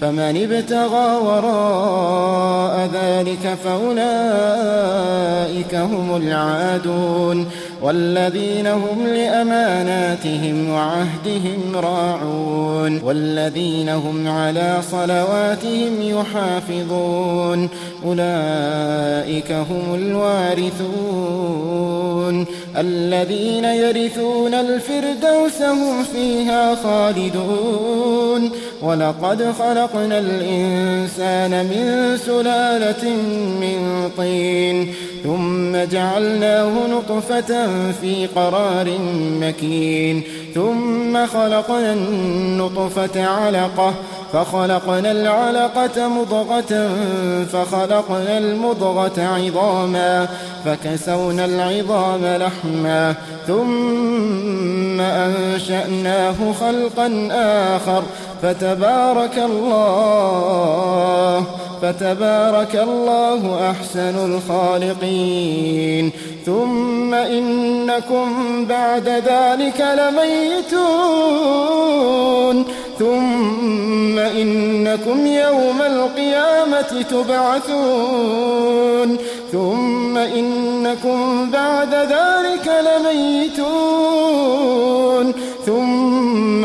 فمن ابتغى وراء ذلك فأولئك هم العادون. والذين هم لأماناتهم وعهدهم راعون والذين هم على صلواتهم يحافظون أولئك هم الوارثون الذين يرثون الفردوس هم فيها خالدون ولقد خلقنا الإنسان من سلالة من طين ثم جعلناه نطفة في قرار مكين. ثم خلقنا النطفة علقة فخلقنا العلقة مضغة فخلقنا المضغة عظاما فكسونا العظام لحما ثم أنشأناه خلقا آخر فتبارك الله فتبارك الله أحسن الخالقين. ثم إنكم بعد ذلك لميتون. ثم إنكم يوم القيامة تبعثون. ثم إنكم بعد ذلك لميتون. ثم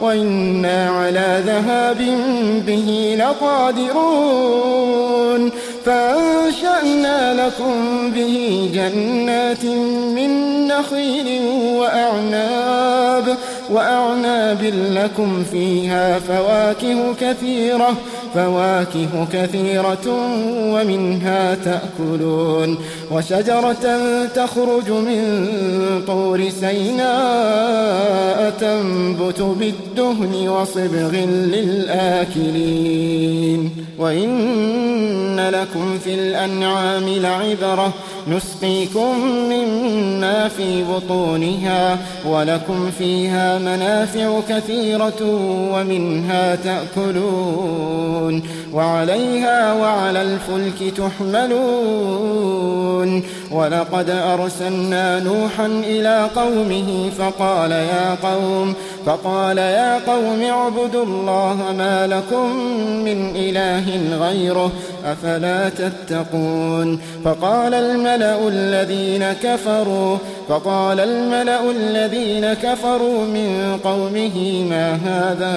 وإنا على ذهاب به لقادرون. فأنشأنا لكم به جنات من نخيل وأعناب وأعناب لكم فيها فواكه كثيرة فواكه كثيرة ومنها تأكلون. وشجرة تخرج من طور سيناء تنبت بالدهن وصبغ للآكلين. وإن لكم في الأنعام لعبرة نسقيكم مما في بطونها ولكم فيها منافع كثيرة ومنها تأكلون وعليها وعلى الفلك تحملون ولقد أرسلنا نوحا إلى قومه فقال يا قوم فقال يا قوم اعبدوا الله ما لكم من إله غيره أفلا تتقون فقال الملأ الذين كفروا فقال الملأ الذين كفروا من قومه ما هذا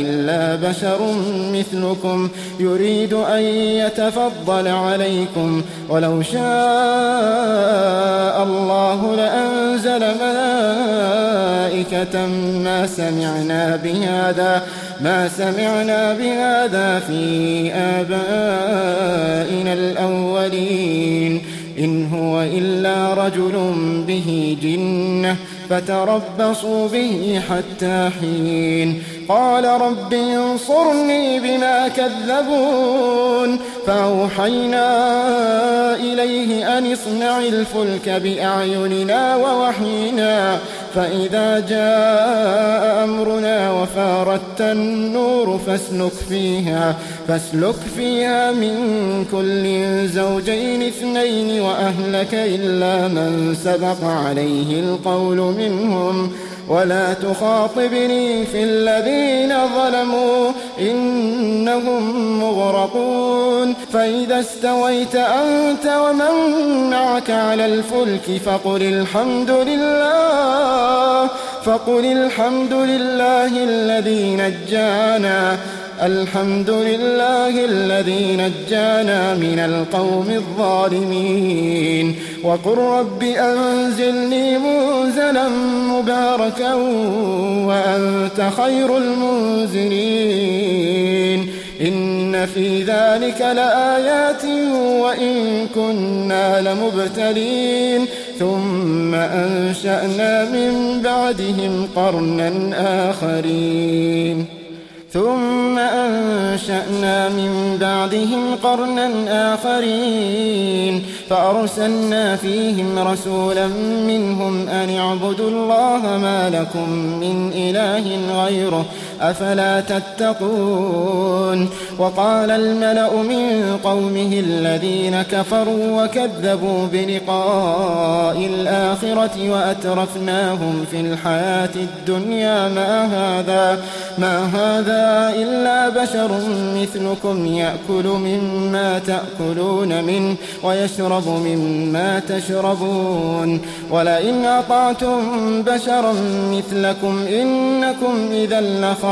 إلا بشر مثلكم يريد أن يتفضل عليكم ولو شاء الله لأنزل ملائكة ما سمعنا بهذا ما سمعنا بهذا في آبائنا الأولين إن هو إلا رجل به جنة فتربصوا به حتى حين قال رب انصرني بما كذبون. فأوحينا إليه أن اصنع الفلك بأعيننا ووحينا. فإذا جاء أمر وأردت النور فاسلك فيها فاسلك فيها من كل زوجين اثنين وأهلك إلا من سبق عليه القول منهم. ولا تخاطبني في الذين ظلموا إنهم مغرقون. فإذا استويت أنت ومن معك على الفلك فقل الحمد لله فقل الحمد لله الذي نجانا. الحمد لله الذي نجانا من القوم الظالمين. وقل رب أنزلني منزلا مباركا وأنت خير المنزلين. إن في ذلك لآيات وإن كنا لمبتلين. ثم أنشأنا من بعدهم قرنا آخرين. ثم أنشأنا من بعدهم قرنا آخرين فأرسلنا فيهم رسولا منهم أن اعبدوا الله ما لكم من إله غيره أفلا تتقون وقال الملأ من قومه الذين كفروا وكذبوا بلقاء الآخرة وأترفناهم في الحياة الدنيا ما هذا ما هذا إلا بشر مثلكم يأكل مما تأكلون منه ويشرب مما تشربون ولئن أطعتم بشرا مثلكم إنكم إذا لخاسرون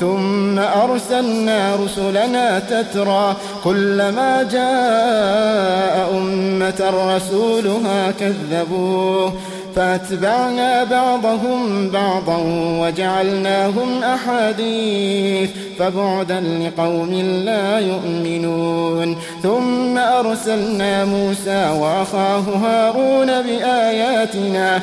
ثم أرسلنا رسلنا تترى كلما جاء أمة رسولها كذبوه فأتبعنا بعضهم بعضا وجعلناهم أحاديث فبعدا لقوم لا يؤمنون ثم أرسلنا موسى وأخاه هارون بآياتنا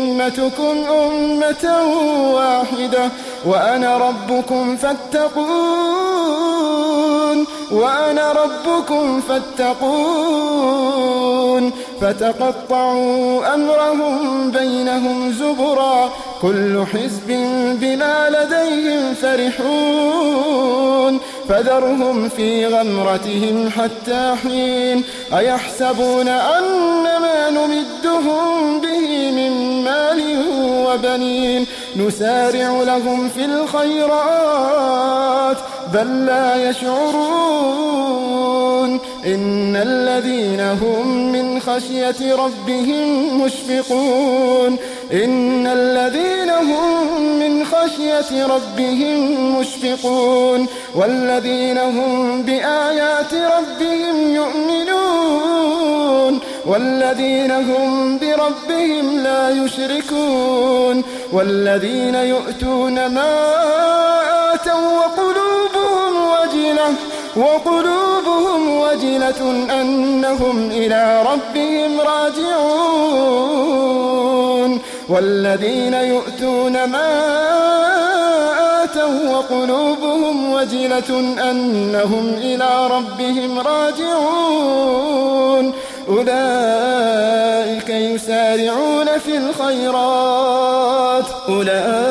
أمتكم أمة واحدة وأنا ربكم فاتقون وأنا ربكم فاتقون. فتقطعوا أمرهم بينهم زبرا كل حزب بما لديهم فرحون. فذرهم في غمرتهم حتى حين أيحسبون أن ما نمدهم به من مال وبنين نسارع لهم في الخيرات بل لا يشعرون إن الذين هم من خشية ربهم مشفقون إن الذين هم من خشية ربهم مشفقون والذين هم بآيات ربهم يؤمنون والذين هم بربهم لا يشركون والذين يؤتون ما وقلوبهم وجلة أنهم إلى ربهم راجعون والذين يؤتون ما آتوا وقلوبهم وجلة أنهم إلى ربهم راجعون أولئك يسارعون في الخيرات أولئك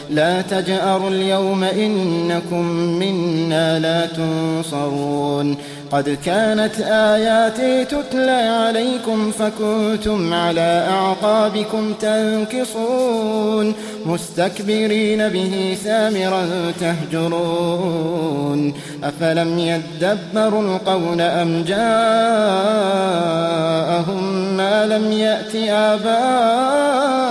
لا تجأروا اليوم إنكم منا لا تنصرون. قد كانت آياتي تتلى عليكم فكنتم على أعقابكم تنكصون. مستكبرين به سامرا تهجرون. أفلم يدبروا القول أم جاءهم ما لم يأت الأولين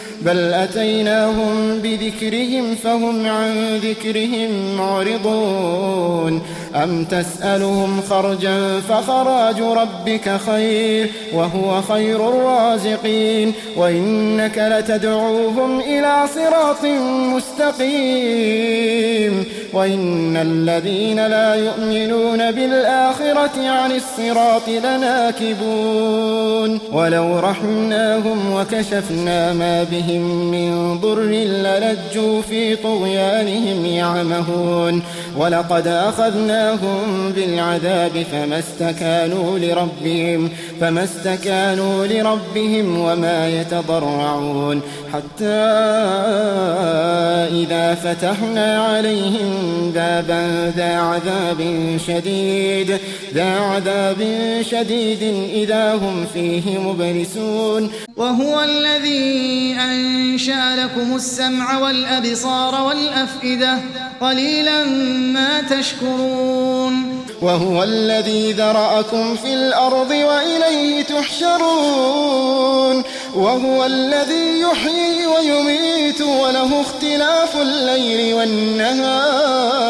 بل أتيناهم بذكرهم فهم عن ذكرهم معرضون. أم تسألهم خرجا فخراج ربك خير وهو خير الرازقين وإنك لتدعوهم إلى صراط مستقيم وإن الذين لا يؤمنون بالآخرة عن الصراط لناكبون ولو رحمناهم وكشفنا ما بهم من ضر للجوا في طغيانهم يعمهون ولقد أخذناهم بالعذاب فما استكانوا لربهم فما استكانوا لربهم وما يتضرعون حتى إذا فتحنا عليهم بابا ذا عذاب شديد ذا عذاب شديد إذا هم فيه مبلسون وهو الذي أنشأ لكم السمع والأبصار والأفئدة قليلا ما تشكرون وهو الذي ذرأكم في الأرض وإليه تحشرون وهو الذي يحيي ويميت وله اختلاف الليل والنهار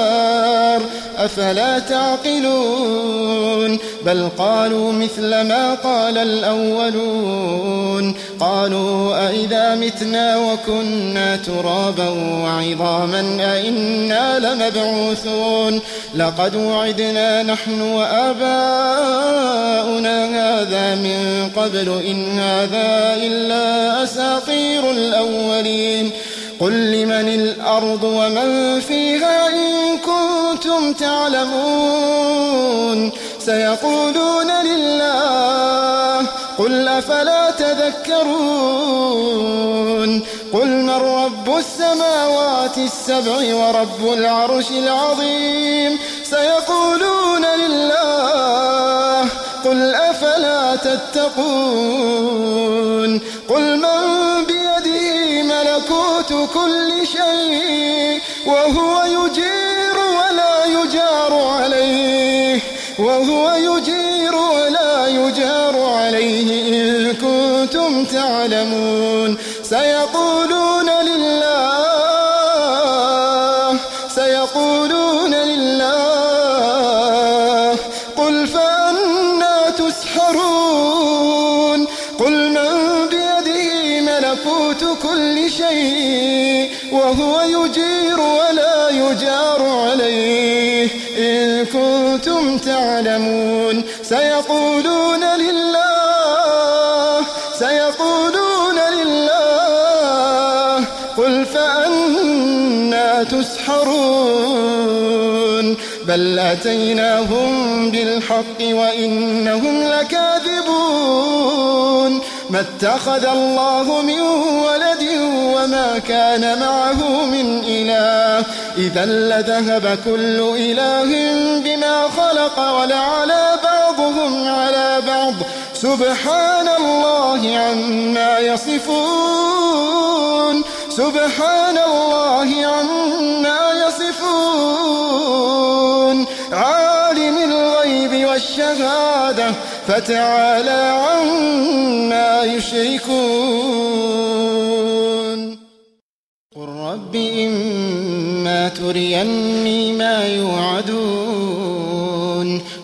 أفلا تعقلون بل قالوا مثل ما قال الأولون. قالوا أئذا متنا وكنا ترابا وعظاما أئنا لمبعوثون. لقد وعدنا نحن وآباؤنا هذا من قبل إن هذا إلا أساطير الأولين. قل لمن الأرض ومن فيها إن كنتم تعلمون. سيقولون لله قل أفلا تذكرون قل من رب السماوات السبع ورب العرش العظيم سيقولون لله قل أفلا تتقون قل من بيده ملكوت كل شيء وهو يجير وهو يجير ولا يجار عليه إن كنتم تعلمون. سيقولون بل أتيناهم بالحق وإنهم لكاذبون ما اتخذ الله من ولد وما كان معه من إله إذا لذهب كل إله بما خلق ولعلى بعضهم على بعض سبحان الله عما يصفون سبحان الله عما يصفون الغيب والشهادة فتعالى عما يشركون. قل رب إما تريني ما يوعدون.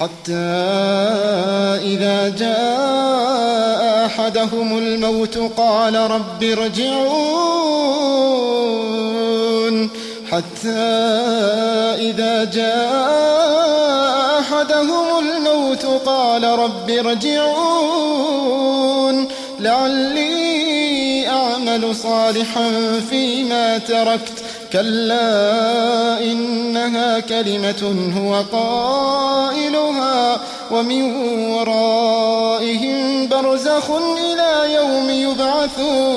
حتى إذا جاء أحدهم الموت قال رب ارجعون. حتى إذا جاء أحدهم الموت قال رب ارجعون. لعلي أعمل صالحا فيما تركت. كلا إنها كلمة هو قائلها ومن ورائهم برزخ إلى يوم يبعثون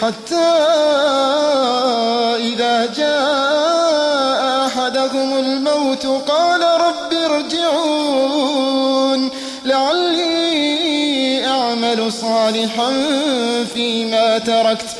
حتى إذا جاء أحدهم الموت قال رب ارجعون لعلي أعمل صالحا فيما تركت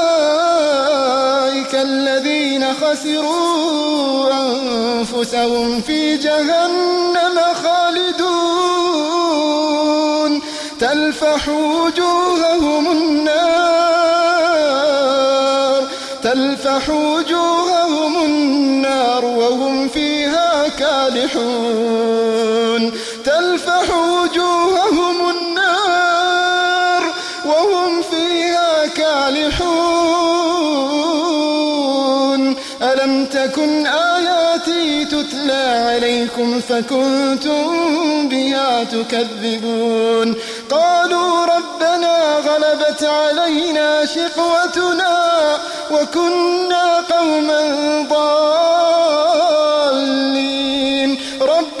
خسروا أنفسهم في جهنم خالدون. تلفح وجوههم النار تلفح وجوههم النار وهم فيها كالحون. تلفح تتلى عليكم فكنتم بها تكذبون. قالوا ربنا غلبت علينا شقوتنا وكنا قوما ضالين. ربنا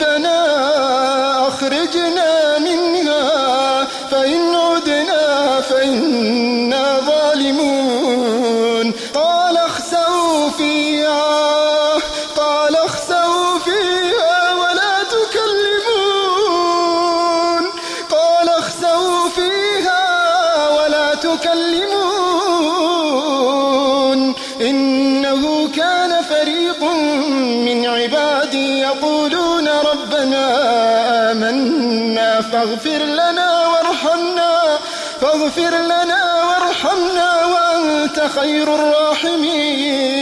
فريق من عبادي يقولون ربنا آمنا فاغفر لنا وارحمنا فاغفر لنا وارحمنا وأنت خير الراحمين.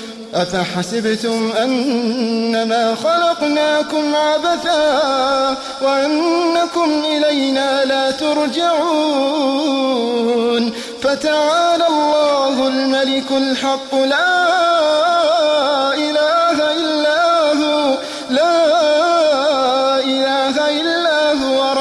أفحسبتم أنما خلقناكم عبثا وأنكم إلينا لا ترجعون فتعالى الله الملك الحق لا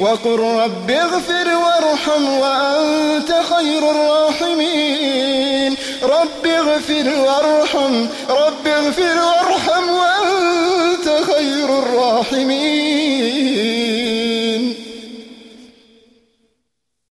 وقل رب اغفر وارحم وأنت خير الراحمين. رب اغفر وارحم رب اغفر وارحم وأنت خير الراحمين.